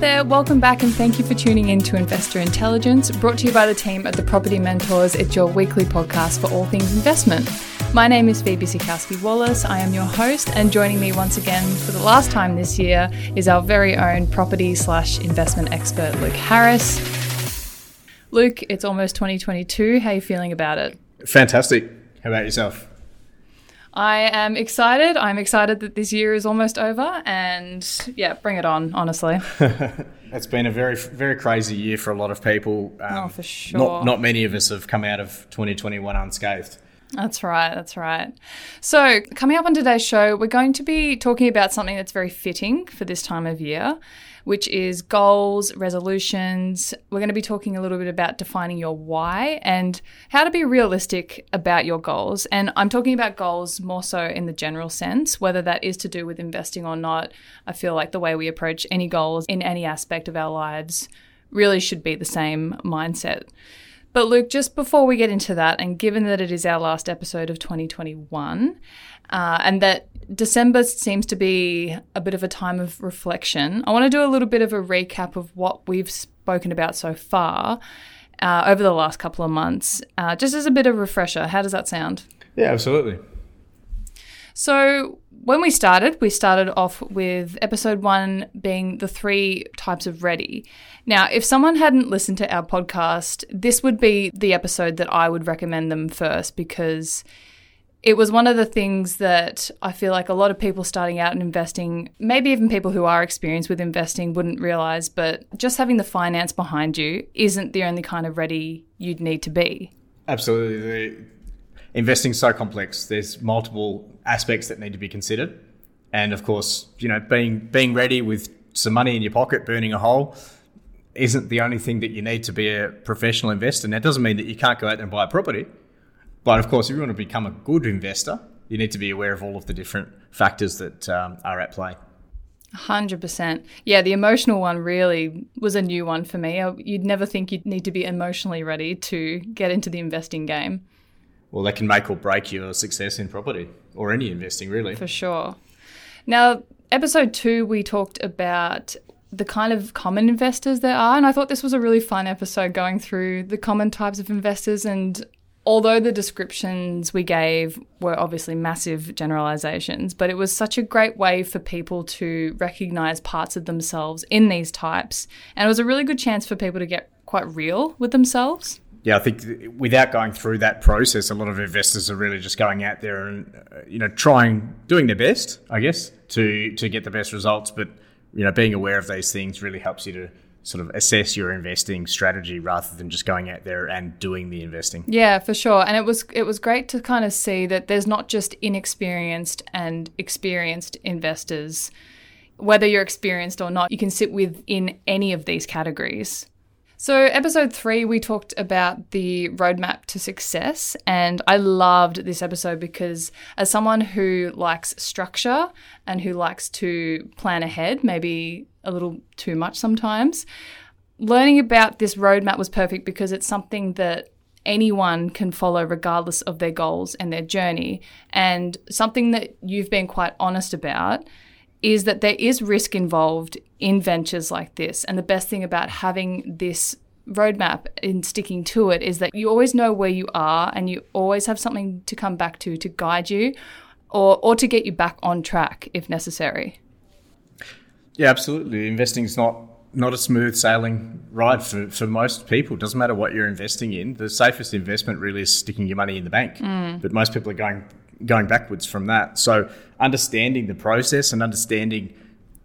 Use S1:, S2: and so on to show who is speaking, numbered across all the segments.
S1: There, welcome back, and thank you for tuning in to Investor Intelligence, brought to you by the team at the Property Mentors. It's your weekly podcast for all things investment. My name is Phoebe Sikowski Wallace. I am your host, and joining me once again for the last time this year is our very own property slash investment expert, Luke Harris. Luke, it's almost 2022. How are you feeling about it?
S2: Fantastic. How about yourself?
S1: I am excited. I'm excited that this year is almost over, and yeah, bring it on, honestly.
S2: it's been a very, very crazy year for a lot of people.
S1: Um, oh, for sure.
S2: Not, not many of us have come out of 2021 unscathed.
S1: That's right. That's right. So, coming up on today's show, we're going to be talking about something that's very fitting for this time of year, which is goals, resolutions. We're going to be talking a little bit about defining your why and how to be realistic about your goals. And I'm talking about goals more so in the general sense, whether that is to do with investing or not. I feel like the way we approach any goals in any aspect of our lives really should be the same mindset. But Luke, just before we get into that, and given that it is our last episode of 2021, uh, and that December seems to be a bit of a time of reflection, I want to do a little bit of a recap of what we've spoken about so far uh, over the last couple of months, uh, just as a bit of refresher. How does that sound?
S2: Yeah, absolutely.
S1: So, when we started, we started off with episode one being the three types of ready. Now, if someone hadn't listened to our podcast, this would be the episode that I would recommend them first because it was one of the things that I feel like a lot of people starting out in investing, maybe even people who are experienced with investing, wouldn't realize. But just having the finance behind you isn't the only kind of ready you'd need to be.
S2: Absolutely investing is so complex. There's multiple aspects that need to be considered, and of course, you know, being being ready with some money in your pocket, burning a hole, isn't the only thing that you need to be a professional investor. And that doesn't mean that you can't go out and buy a property, but of course, if you want to become a good investor, you need to be aware of all of the different factors that um, are at play.
S1: 100%. Yeah, the emotional one really was a new one for me. You'd never think you'd need to be emotionally ready to get into the investing game
S2: well, that can make or break your success in property or any investing, really.
S1: For sure. Now, episode two, we talked about the kind of common investors there are. And I thought this was a really fun episode going through the common types of investors. And although the descriptions we gave were obviously massive generalizations, but it was such a great way for people to recognize parts of themselves in these types. And it was a really good chance for people to get quite real with themselves
S2: yeah, I think without going through that process, a lot of investors are really just going out there and uh, you know trying, doing their best, I guess, to to get the best results. But you know, being aware of these things really helps you to sort of assess your investing strategy rather than just going out there and doing the investing.
S1: Yeah, for sure. And it was it was great to kind of see that there's not just inexperienced and experienced investors. Whether you're experienced or not, you can sit within any of these categories. So, episode three, we talked about the roadmap to success. And I loved this episode because, as someone who likes structure and who likes to plan ahead, maybe a little too much sometimes, learning about this roadmap was perfect because it's something that anyone can follow regardless of their goals and their journey. And something that you've been quite honest about is that there is risk involved in ventures like this. And the best thing about having this roadmap and sticking to it is that you always know where you are and you always have something to come back to to guide you or, or to get you back on track if necessary.
S2: Yeah, absolutely. Investing is not not a smooth sailing ride for, for most people. It doesn't matter what you're investing in. The safest investment really is sticking your money in the bank. Mm. But most people are going going backwards from that. So understanding the process and understanding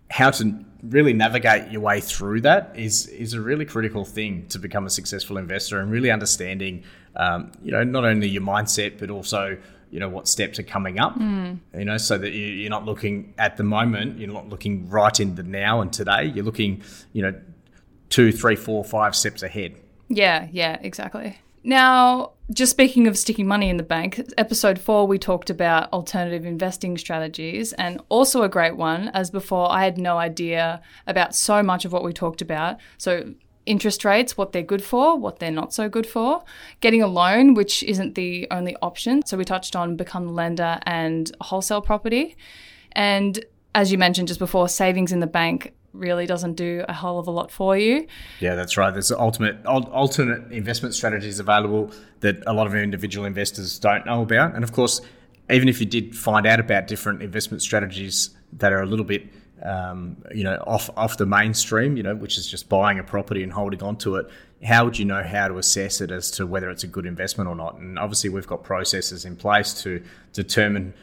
S2: how to really navigate your way through that is is a really critical thing to become a successful investor and really understanding um, you know not only your mindset but also you know what steps are coming up mm. you know so that you, are not looking at the moment you're not looking right in the now and today you're looking you know two three four five steps ahead
S1: yeah yeah exactly now, just speaking of sticking money in the bank, episode four, we talked about alternative investing strategies, and also a great one. As before, I had no idea about so much of what we talked about. So, interest rates, what they're good for, what they're not so good for, getting a loan, which isn't the only option. So, we touched on become lender and wholesale property. And as you mentioned just before, savings in the bank really doesn't do a whole of a lot for you.
S2: Yeah, that's right. There's ultimate alternate investment strategies available that a lot of individual investors don't know about. And of course, even if you did find out about different investment strategies that are a little bit um, you know, off off the mainstream, you know, which is just buying a property and holding on to it, how would you know how to assess it as to whether it's a good investment or not? And obviously, we've got processes in place to determine,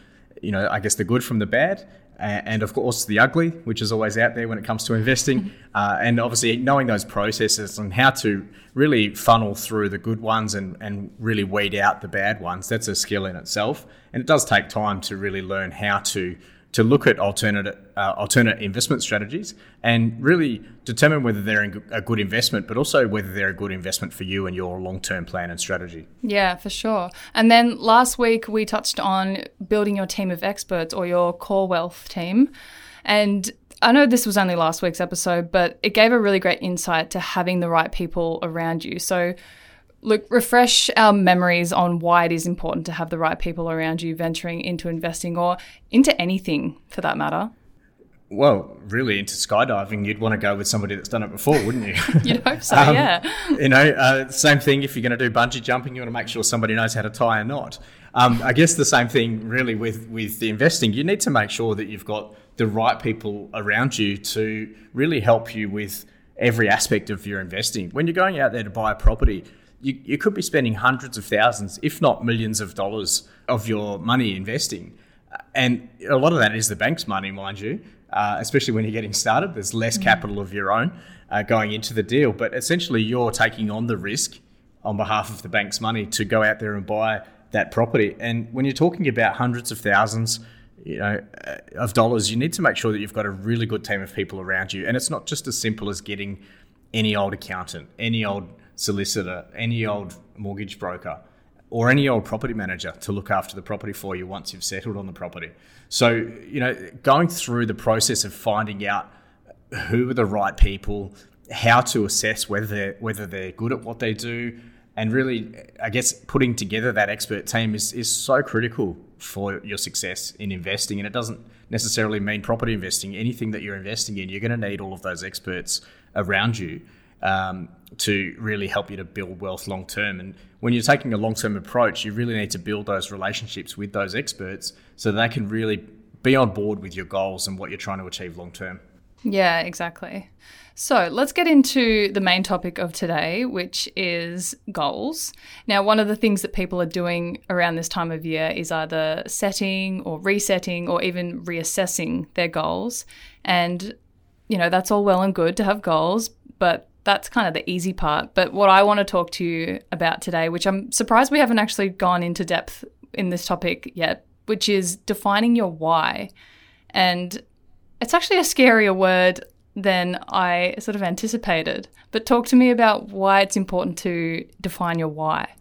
S2: you know, I guess the good from the bad, and of course the ugly, which is always out there when it comes to investing. Uh, and obviously, knowing those processes and how to really funnel through the good ones and, and really weed out the bad ones, that's a skill in itself. And it does take time to really learn how to to look at alternate uh, alternate investment strategies and really determine whether they're a good investment, but also whether they're a good investment for you and your long term plan and strategy.
S1: Yeah, for sure. And then last week we touched on building your team of experts or your core wealth team, and I know this was only last week's episode, but it gave a really great insight to having the right people around you. So look, refresh our memories on why it is important to have the right people around you venturing into investing or into anything for that matter.
S2: Well, really into skydiving, you'd want to go with somebody that's done it before, wouldn't you?
S1: you'd hope so, um, yeah.
S2: You know, uh, same thing if you're going to do bungee jumping, you want to make sure somebody knows how to tie a knot. Um, I guess the same thing really with, with the investing. You need to make sure that you've got the right people around you to really help you with every aspect of your investing. When you're going out there to buy a property, you, you could be spending hundreds of thousands, if not millions of dollars of your money investing. And a lot of that is the bank's money, mind you, uh, especially when you're getting started. There's less mm-hmm. capital of your own uh, going into the deal, but essentially you're taking on the risk on behalf of the bank's money to go out there and buy that property. And when you're talking about hundreds of thousands, you know, uh, of dollars, you need to make sure that you've got a really good team of people around you. And it's not just as simple as getting any old accountant, any old solicitor, any old mortgage broker, or any old property manager to look after the property for you once you've settled on the property. So, you know, going through the process of finding out who are the right people, how to assess whether they're, whether they're good at what they do, and really, I guess, putting together that expert team is, is so critical for your success in investing. And it doesn't necessarily mean property investing. Anything that you're investing in, you're going to need all of those experts around you um, to really help you to build wealth long term. And when you're taking a long term approach, you really need to build those relationships with those experts so they can really be on board with your goals and what you're trying to achieve long term.
S1: Yeah, exactly. So let's get into the main topic of today, which is goals. Now, one of the things that people are doing around this time of year is either setting or resetting or even reassessing their goals. And, you know, that's all well and good to have goals, but that's kind of the easy part. But what I want to talk to you about today, which I'm surprised we haven't actually gone into depth in this topic yet, which is defining your why. And it's actually a scarier word than I sort of anticipated. But talk to me about why it's important to define your why.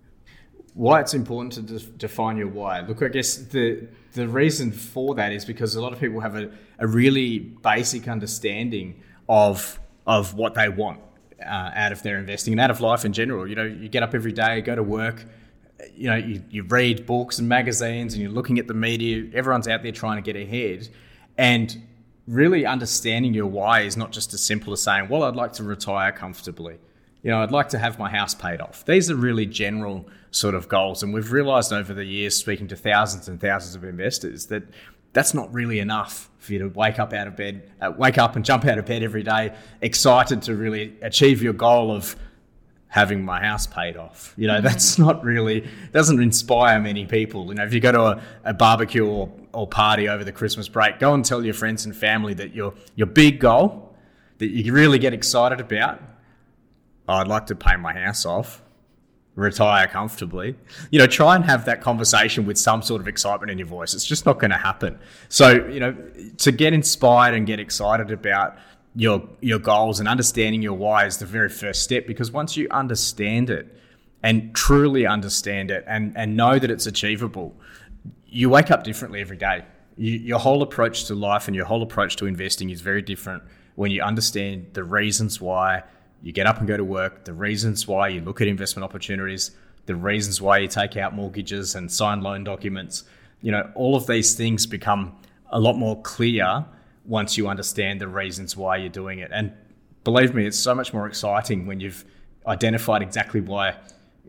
S2: Why it's important to de- define your why. Look, I guess the the reason for that is because a lot of people have a, a really basic understanding of of what they want uh, out of their investing and out of life in general. You know, you get up every day, go to work, you know, you, you read books and magazines and you're looking at the media. Everyone's out there trying to get ahead. And really understanding your why is not just as simple as saying, well, I'd like to retire comfortably. You know, I'd like to have my house paid off. These are really general sort of goals. And we've realized over the years, speaking to thousands and thousands of investors, that that's not really enough for you to wake up out of bed, uh, wake up and jump out of bed every day, excited to really achieve your goal of having my house paid off. You know, mm-hmm. that's not really doesn't inspire many people. You know, if you go to a, a barbecue or, or party over the Christmas break, go and tell your friends and family that your your big goal that you really get excited about. Oh, I'd like to pay my house off retire comfortably. You know, try and have that conversation with some sort of excitement in your voice. It's just not going to happen. So, you know, to get inspired and get excited about your your goals and understanding your why is the very first step because once you understand it and truly understand it and and know that it's achievable, you wake up differently every day. You, your whole approach to life and your whole approach to investing is very different when you understand the reasons why you get up and go to work, the reasons why you look at investment opportunities, the reasons why you take out mortgages and sign loan documents, you know, all of these things become a lot more clear once you understand the reasons why you're doing it. And believe me, it's so much more exciting when you've identified exactly why,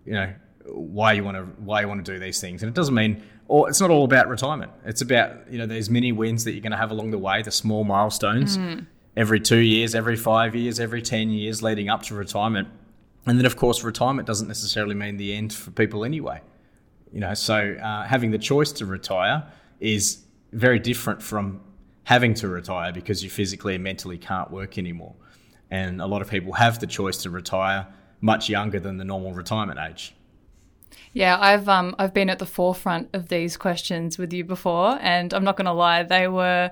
S2: you know, why you want to why you want to do these things. And it doesn't mean or it's not all about retirement. It's about, you know, these many wins that you're going to have along the way, the small milestones mm. Every 2 years, every 5 years, every 10 years leading up to retirement. And then of course retirement doesn't necessarily mean the end for people anyway. You know, so uh, having the choice to retire is very different from having to retire because you physically and mentally can't work anymore. And a lot of people have the choice to retire much younger than the normal retirement age.
S1: Yeah, I've um I've been at the forefront of these questions with you before, and I'm not going to lie, they were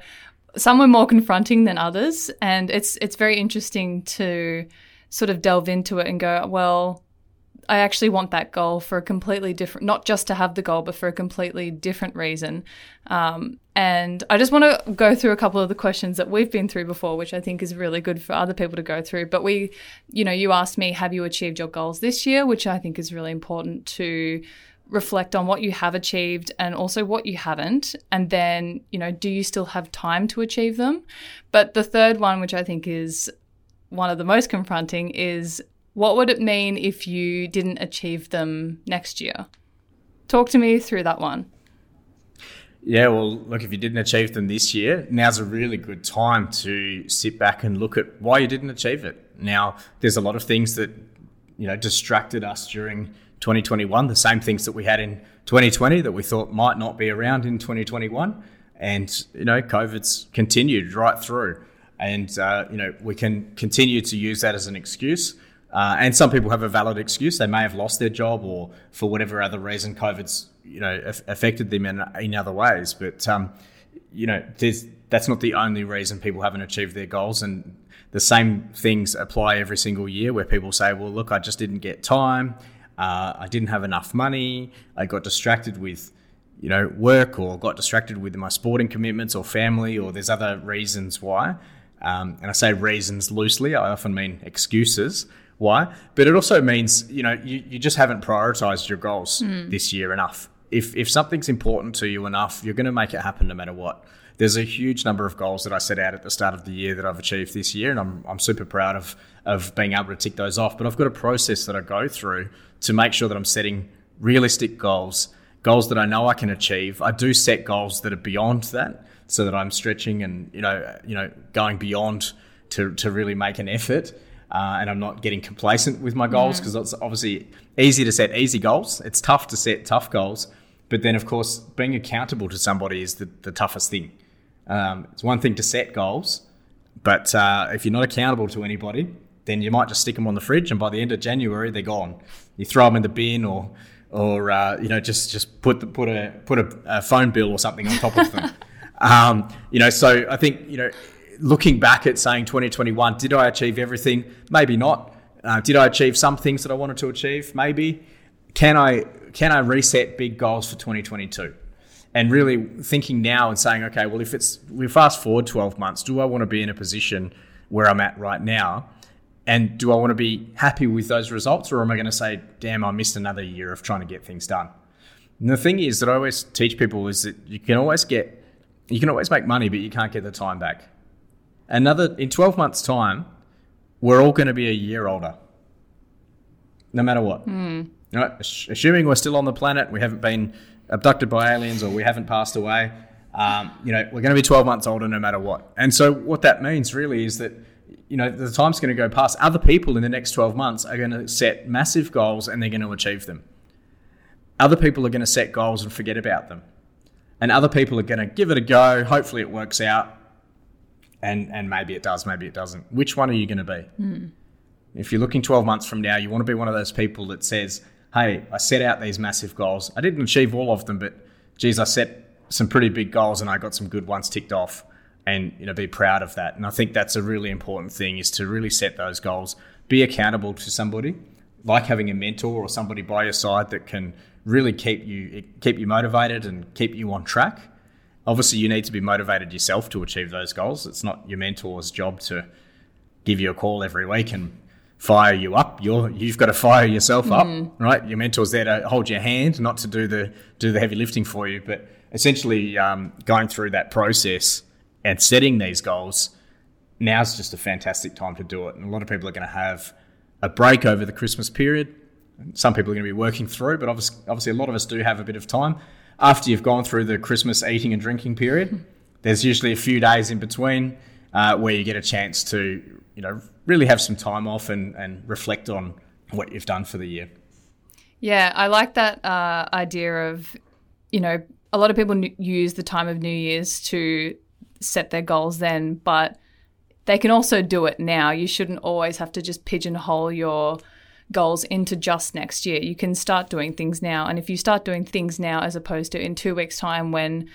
S1: some were more confronting than others, and it's it's very interesting to sort of delve into it and go, well, I actually want that goal for a completely different, not just to have the goal, but for a completely different reason. Um, and I just want to go through a couple of the questions that we've been through before, which I think is really good for other people to go through. But we, you know, you asked me, have you achieved your goals this year? Which I think is really important to reflect on what you have achieved and also what you haven't. And then, you know, do you still have time to achieve them? But the third one, which I think is one of the most confronting, is what would it mean if you didn't achieve them next year? Talk to me through that one.
S2: Yeah, well, look, if you didn't achieve them this year, now's a really good time to sit back and look at why you didn't achieve it. Now, there's a lot of things that, you know, distracted us during 2021, the same things that we had in 2020 that we thought might not be around in 2021. And, you know, COVID's continued right through. And, uh, you know, we can continue to use that as an excuse uh, and some people have a valid excuse. They may have lost their job or for whatever other reason, COVID's you know affected them in, in other ways. But um, you know, that's not the only reason people haven't achieved their goals. And the same things apply every single year where people say, well, look, I just didn't get time. Uh, I didn't have enough money. I got distracted with, you know, work or got distracted with my sporting commitments or family or there's other reasons why. Um, and I say reasons loosely. I often mean excuses why. But it also means, you know, you, you just haven't prioritized your goals mm. this year enough. If, if something's important to you enough, you're going to make it happen no matter what. There's a huge number of goals that I set out at the start of the year that I've achieved this year, and I'm, I'm super proud of, of being able to tick those off. But I've got a process that I go through to make sure that I'm setting realistic goals, goals that I know I can achieve. I do set goals that are beyond that so that I'm stretching and, you know, you know, going beyond to, to really make an effort uh, and I'm not getting complacent with my goals because mm. it's obviously easy to set easy goals. It's tough to set tough goals. But then, of course, being accountable to somebody is the, the toughest thing. Um, it's one thing to set goals, but uh, if you're not accountable to anybody, then you might just stick them on the fridge, and by the end of January, they're gone. You throw them in the bin, or or uh, you know just just put the, put a put a, a, phone bill or something on top of them. um, you know, so I think you know looking back at saying 2021, did I achieve everything? Maybe not. Uh, did I achieve some things that I wanted to achieve? Maybe. Can I can I reset big goals for 2022? And really thinking now and saying, okay, well, if it's we fast forward 12 months, do I want to be in a position where I'm at right now? And do I want to be happy with those results, or am I going to say, damn, I missed another year of trying to get things done? And the thing is that I always teach people is that you can always get, you can always make money, but you can't get the time back. Another in 12 months' time, we're all going to be a year older, no matter what.
S1: Mm.
S2: Right? Assuming we're still on the planet, we haven't been abducted by aliens, or we haven't passed away. Um, you know, we're going to be 12 months older no matter what. And so, what that means really is that you know the time's going to go past. Other people in the next 12 months are going to set massive goals and they're going to achieve them. Other people are going to set goals and forget about them. And other people are going to give it a go. Hopefully, it works out and and maybe it does, maybe it doesn't. Which one are you going to be?
S1: Mm.
S2: If you're looking 12 months from now, you want to be one of those people that says, "Hey, I set out these massive goals. I didn't achieve all of them, but geez, I set some pretty big goals and I got some good ones ticked off." And you know, be proud of that. And I think that's a really important thing: is to really set those goals, be accountable to somebody, like having a mentor or somebody by your side that can really keep you keep you motivated and keep you on track obviously you need to be motivated yourself to achieve those goals. It's not your mentor's job to give you a call every week and fire you up. You're you've got to fire yourself up, mm. right? Your mentor's there to hold your hand, not to do the do the heavy lifting for you. But essentially, um, going through that process and setting these goals, now's just a fantastic time to do it. And a lot of people are going to have a break over the Christmas period. Some people are going to be working through, but obviously, obviously, a lot of us do have a bit of time. After you've gone through the Christmas eating and drinking period, there's usually a few days in between uh, where you get a chance to, you know, really have some time off and, and reflect on what you've done for the year.
S1: Yeah, I like that uh, idea of, you know, a lot of people use the time of New Year's to set their goals then, but they can also do it now. You shouldn't always have to just pigeonhole your goals into just next year. You can start doing things now. And if you start doing things now as opposed to in two weeks' time when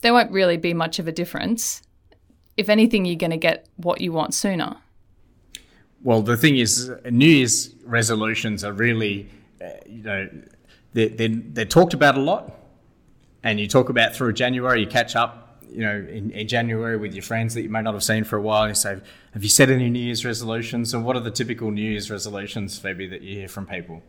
S1: there won't really be much of a difference, if anything, you're going to get what you want sooner.
S2: Well, the thing is, New Year's resolutions are really, uh, you know, they're, they're, they're talked about a lot. And you talk about through January, you catch up you know, in, in, January with your friends that you may not have seen for a while. You say, "Have you set any New Year's resolutions?" And what are the typical New Year's resolutions, Phoebe, that you hear from people?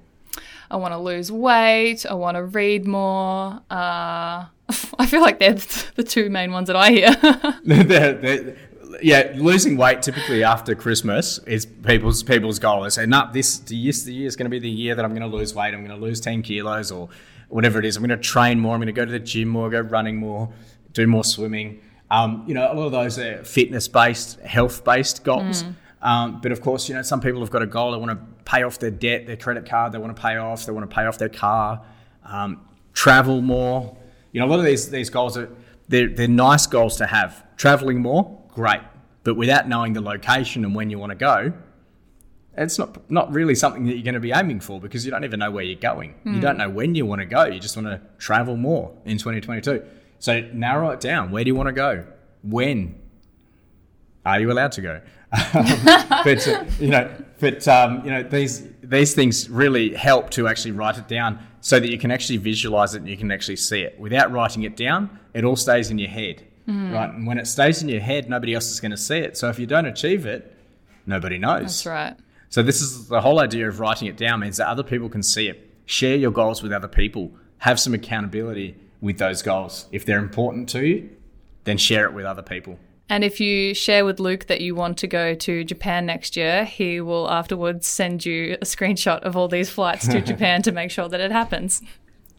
S1: I want to lose weight. I want to read more. Uh, I feel like they're the two main ones that I hear.
S2: they're, they're, yeah, losing weight typically after Christmas is people's people's goal. They say, "No, this the year, the year is going to be the year that I'm going to lose weight. I'm going to lose ten kilos or whatever it is. I'm going to train more. I'm going to go to the gym more, go running more." do more swimming. Um, you know, a lot of those are fitness based, health based goals. Mm. Um, but of course, you know, some people have got a goal. They want to pay off their debt, their credit card. They want to pay off. They want to pay off their car, um, travel more. You know, a lot of these these goals are they're, they're nice goals to have. Traveling more, great. But without knowing the location and when you want to go, it's not not really something that you're going to be aiming for because you don't even know where you're going. Mm. You don't know when you want to go. You just want to travel more in 2022. So narrow it down. Where do you want to go? When? Are you allowed to go? but uh, you know, but um, you know, these these things really help to actually write it down so that you can actually visualize it and you can actually see it. Without writing it down, it all stays in your head, mm. right? And when it stays in your head, nobody else is going to see it. So if you don't achieve it, nobody knows.
S1: That's right.
S2: So this is the whole idea of writing it down means that other people can see it. Share your goals with other people. Have some accountability with those goals. If they're important to you, then share it with other people.
S1: And if you share with Luke that you want to go to Japan next year, he will afterwards send you a screenshot of all these flights to Japan to make sure that it happens.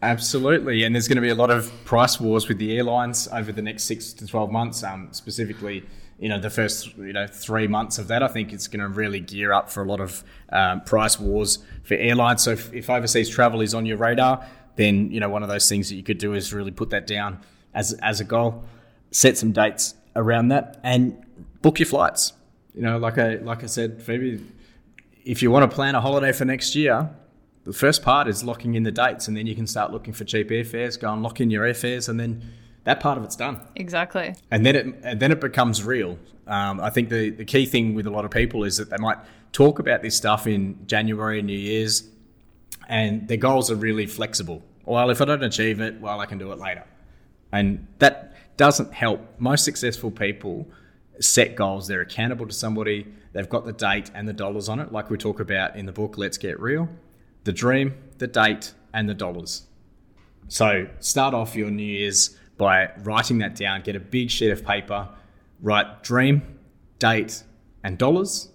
S2: Absolutely. And there's going to be a lot of price wars with the airlines over the next six to 12 months, um, specifically. You know, the first you know three months of that, I think it's going to really gear up for a lot of um, price wars for airlines. So if, if overseas travel is on your radar, then you know one of those things that you could do is really put that down as as a goal, set some dates around that, and book your flights. You know, like I like I said, Phoebe, if you want to plan a holiday for next year, the first part is locking in the dates, and then you can start looking for cheap airfares. Go and lock in your airfares, and then that part of it's done.
S1: Exactly.
S2: And then it and then it becomes real. Um, I think the the key thing with a lot of people is that they might talk about this stuff in January, and New Year's, and their goals are really flexible. Well, if I don't achieve it, well, I can do it later. And that doesn't help. Most successful people set goals, they're accountable to somebody, they've got the date and the dollars on it, like we talk about in the book Let's Get Real. The dream, the date, and the dollars. So start off your New Year's by writing that down. Get a big sheet of paper, write dream, date, and dollars,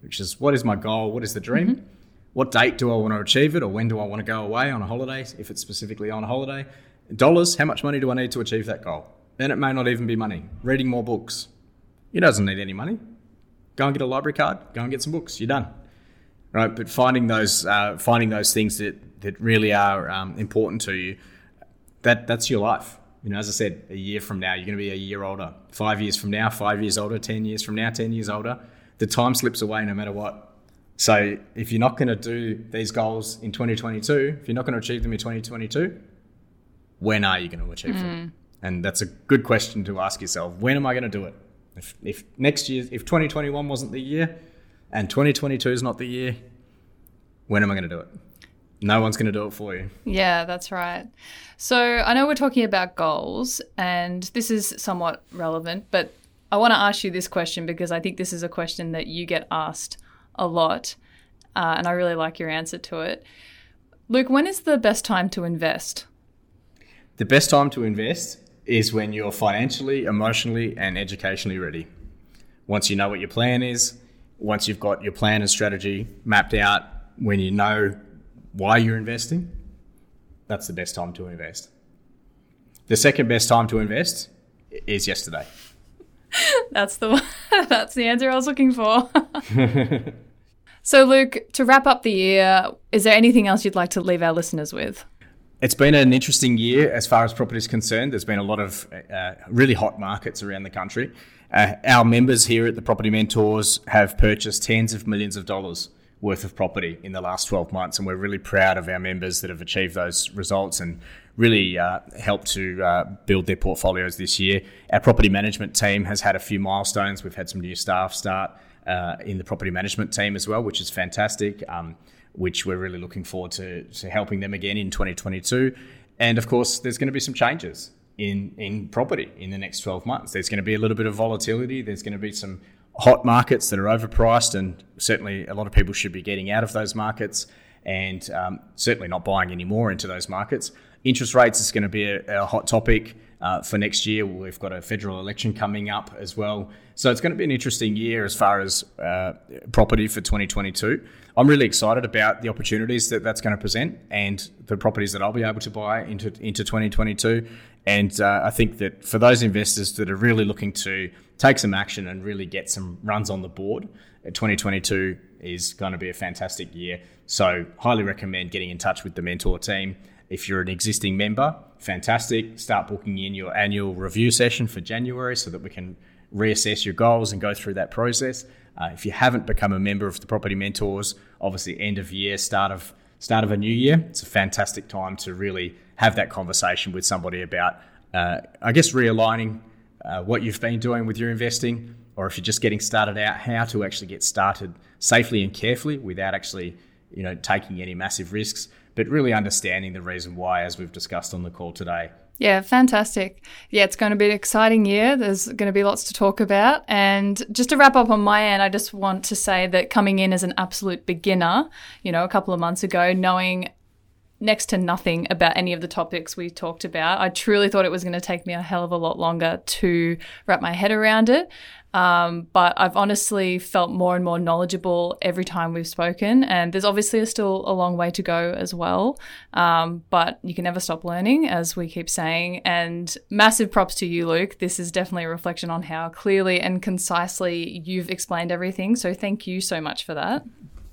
S2: which is what is my goal, what is the dream, mm-hmm what date do I want to achieve it or when do I want to go away on a holiday, if it's specifically on a holiday. Dollars, how much money do I need to achieve that goal? Then it may not even be money. Reading more books. It doesn't need any money. Go and get a library card, go and get some books, you're done. Right, but finding those uh, finding those things that, that really are um, important to you, that that's your life. You know, as I said, a year from now, you're going to be a year older. Five years from now, five years older. Ten years from now, ten years older. The time slips away no matter what. So if you're not going to do these goals in 2022, if you're not going to achieve them in 2022, when are you going to achieve mm. them? And that's a good question to ask yourself. When am I going to do it? If, if next year, if 2021 wasn't the year and 2022 is not the year, when am I going to do it? No one's going to do it for you.
S1: Yeah, that's right. So I know we're talking about goals, and this is somewhat relevant, but I want to ask you this question because I think this is a question that you get asked a lot, uh, and I really like your answer to it. Luke, when is the best time to invest?
S2: The best time to invest is when you're financially, emotionally, and educationally ready. Once you know what your plan is, once you've got your plan and strategy mapped out, when you know why you're investing, that's the best time to invest. The second best time to invest is yesterday.
S1: that's the that's the answer I was looking for. so, Luke, to wrap up the year, is there anything else you'd like to leave our listeners with?
S2: It's been an interesting year as far as property is concerned. There's been a lot of uh, really hot markets around the country. Uh, our members here at the Property Mentors have purchased tens of millions of dollars worth of property in the last 12 months, and we're really proud of our members that have achieved those results and really uh, helped to uh, build their portfolios this year. Our property management team has had a few milestones. We've had some new staff start uh, in the property management team as well, which is fantastic. Um, which we're really looking forward to, to helping them again in 2022. And of course, there's going to be some changes in, in property in the next 12 months. There's going to be a little bit of volatility. There's going to be some hot markets that are overpriced, and certainly a lot of people should be getting out of those markets and um, certainly not buying any more into those markets. Interest rates is going to be a, a hot topic. Uh, for next year, we've got a federal election coming up as well. So it's going to be an interesting year as far as uh, property for 2022. I'm really excited about the opportunities that that's going to present and the properties that I'll be able to buy into, into 2022. And uh, I think that for those investors that are really looking to take some action and really get some runs on the board, 2022 is going to be a fantastic year. So, highly recommend getting in touch with the mentor team. If you're an existing member, fantastic. Start booking in your annual review session for January so that we can reassess your goals and go through that process. Uh, if you haven't become a member of the Property Mentors, obviously end of year, start of start of a new year, it's a fantastic time to really have that conversation with somebody about, uh, I guess, realigning uh, what you've been doing with your investing, or if you're just getting started out, how to actually get started safely and carefully without actually, you know, taking any massive risks but really understanding the reason why, as we've discussed on the call today.
S1: Yeah, fantastic. Yeah, it's going to be an exciting year. There's going to be lots to talk about. And just to wrap up on my end, I just want to say that coming in as an absolute beginner, you know, a couple of months ago, knowing next to nothing about any of the topics we talked about. I truly thought it was going to take me a hell of a lot longer to wrap my head around it. Um, but I've honestly felt more and more knowledgeable every time we've spoken. And there's obviously still a long way to go as well. Um, but you can never stop learning, as we keep saying. And massive props to you, Luke. This is definitely a reflection on how clearly and concisely you've explained everything. So thank you so much for that.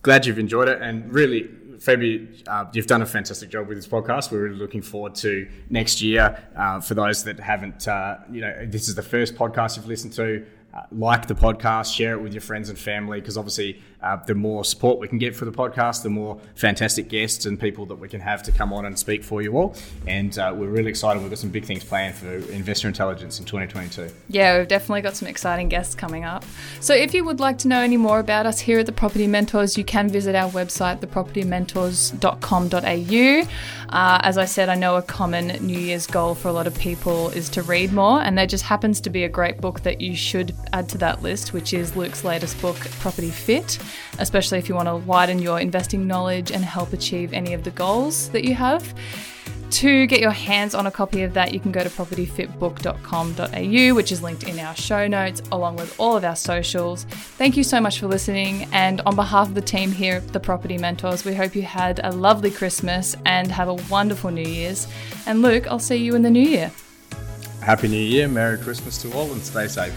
S2: Glad you've enjoyed it. And really, Phoebe, uh, you've done a fantastic job with this podcast. We're really looking forward to next year. Uh, for those that haven't, uh, you know, this is the first podcast you've listened to like the podcast, share it with your friends and family, because obviously, uh, the more support we can get for the podcast, the more fantastic guests and people that we can have to come on and speak for you all. And uh, we're really excited. We've got some big things planned for Investor Intelligence in 2022.
S1: Yeah, we've definitely got some exciting guests coming up. So, if you would like to know any more about us here at the Property Mentors, you can visit our website, thepropertymentors.com.au. Uh, as I said, I know a common New Year's goal for a lot of people is to read more, and there just happens to be a great book that you should add to that list, which is Luke's latest book, Property Fit, especially if you want to widen your investing knowledge and help achieve any of the goals that you have. To get your hands on a copy of that, you can go to propertyfitbook.com.au, which is linked in our show notes, along with all of our socials. Thank you so much for listening. And on behalf of the team here at the Property Mentors, we hope you had a lovely Christmas and have a wonderful New Year's. And Luke, I'll see you in the new year.
S2: Happy New Year, Merry Christmas to all, and stay safe.